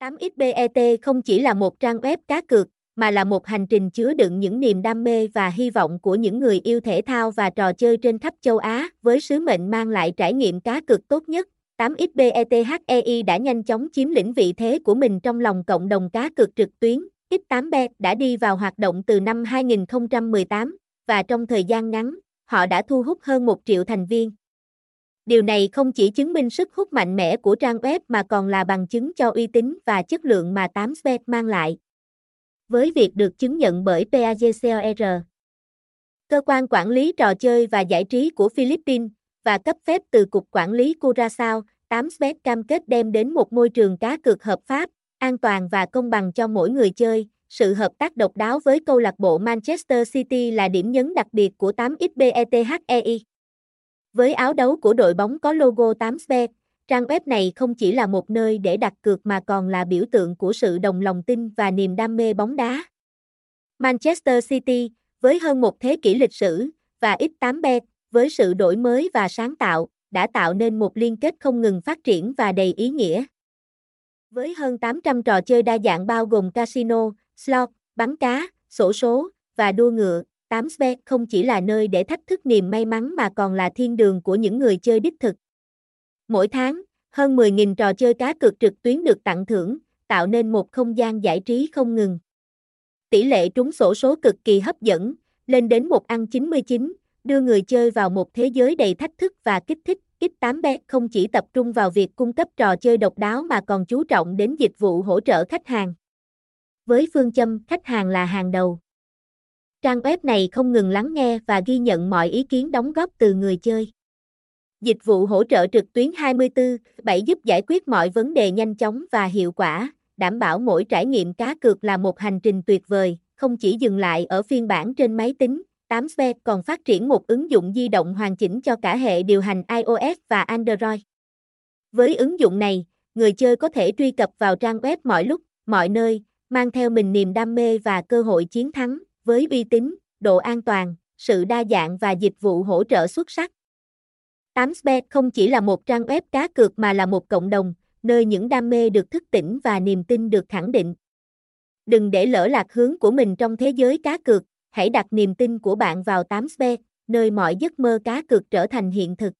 8xBET không chỉ là một trang web cá cược, mà là một hành trình chứa đựng những niềm đam mê và hy vọng của những người yêu thể thao và trò chơi trên khắp châu Á, với sứ mệnh mang lại trải nghiệm cá cược tốt nhất. 8xBETHEI đã nhanh chóng chiếm lĩnh vị thế của mình trong lòng cộng đồng cá cược trực tuyến. X8bet đã đi vào hoạt động từ năm 2018, và trong thời gian ngắn, họ đã thu hút hơn 1 triệu thành viên. Điều này không chỉ chứng minh sức hút mạnh mẽ của trang web mà còn là bằng chứng cho uy tín và chất lượng mà 8bet mang lại. Với việc được chứng nhận bởi PAGCOR, cơ quan quản lý trò chơi và giải trí của Philippines, và cấp phép từ Cục Quản lý Curaçao, 8bet cam kết đem đến một môi trường cá cược hợp pháp, an toàn và công bằng cho mỗi người chơi. Sự hợp tác độc đáo với câu lạc bộ Manchester City là điểm nhấn đặc biệt của 8XBETHEI. Với áo đấu của đội bóng có logo 8bet, trang web này không chỉ là một nơi để đặt cược mà còn là biểu tượng của sự đồng lòng tin và niềm đam mê bóng đá. Manchester City, với hơn một thế kỷ lịch sử, và X8bet, với sự đổi mới và sáng tạo, đã tạo nên một liên kết không ngừng phát triển và đầy ý nghĩa. Với hơn 800 trò chơi đa dạng bao gồm casino, slot, bắn cá, sổ số và đua ngựa, 8bet không chỉ là nơi để thách thức niềm may mắn mà còn là thiên đường của những người chơi đích thực. Mỗi tháng, hơn 10.000 trò chơi cá cược trực tuyến được tặng thưởng, tạo nên một không gian giải trí không ngừng. Tỷ lệ trúng sổ số cực kỳ hấp dẫn, lên đến một ăn 99, đưa người chơi vào một thế giới đầy thách thức và kích thích. X8bet không chỉ tập trung vào việc cung cấp trò chơi độc đáo mà còn chú trọng đến dịch vụ hỗ trợ khách hàng. Với phương châm khách hàng là hàng đầu. Trang web này không ngừng lắng nghe và ghi nhận mọi ý kiến đóng góp từ người chơi. Dịch vụ hỗ trợ trực tuyến 24/7 giúp giải quyết mọi vấn đề nhanh chóng và hiệu quả, đảm bảo mỗi trải nghiệm cá cược là một hành trình tuyệt vời, không chỉ dừng lại ở phiên bản trên máy tính, 8Bet còn phát triển một ứng dụng di động hoàn chỉnh cho cả hệ điều hành iOS và Android. Với ứng dụng này, người chơi có thể truy cập vào trang web mọi lúc, mọi nơi, mang theo mình niềm đam mê và cơ hội chiến thắng, với uy tín, độ an toàn, sự đa dạng và dịch vụ hỗ trợ xuất sắc. 8sbet không chỉ là một trang web cá cược mà là một cộng đồng, nơi những đam mê được thức tỉnh và niềm tin được khẳng định. Đừng để lỡ lạc hướng của mình trong thế giới cá cược, hãy đặt niềm tin của bạn vào 8sbet, nơi mọi giấc mơ cá cược trở thành hiện thực.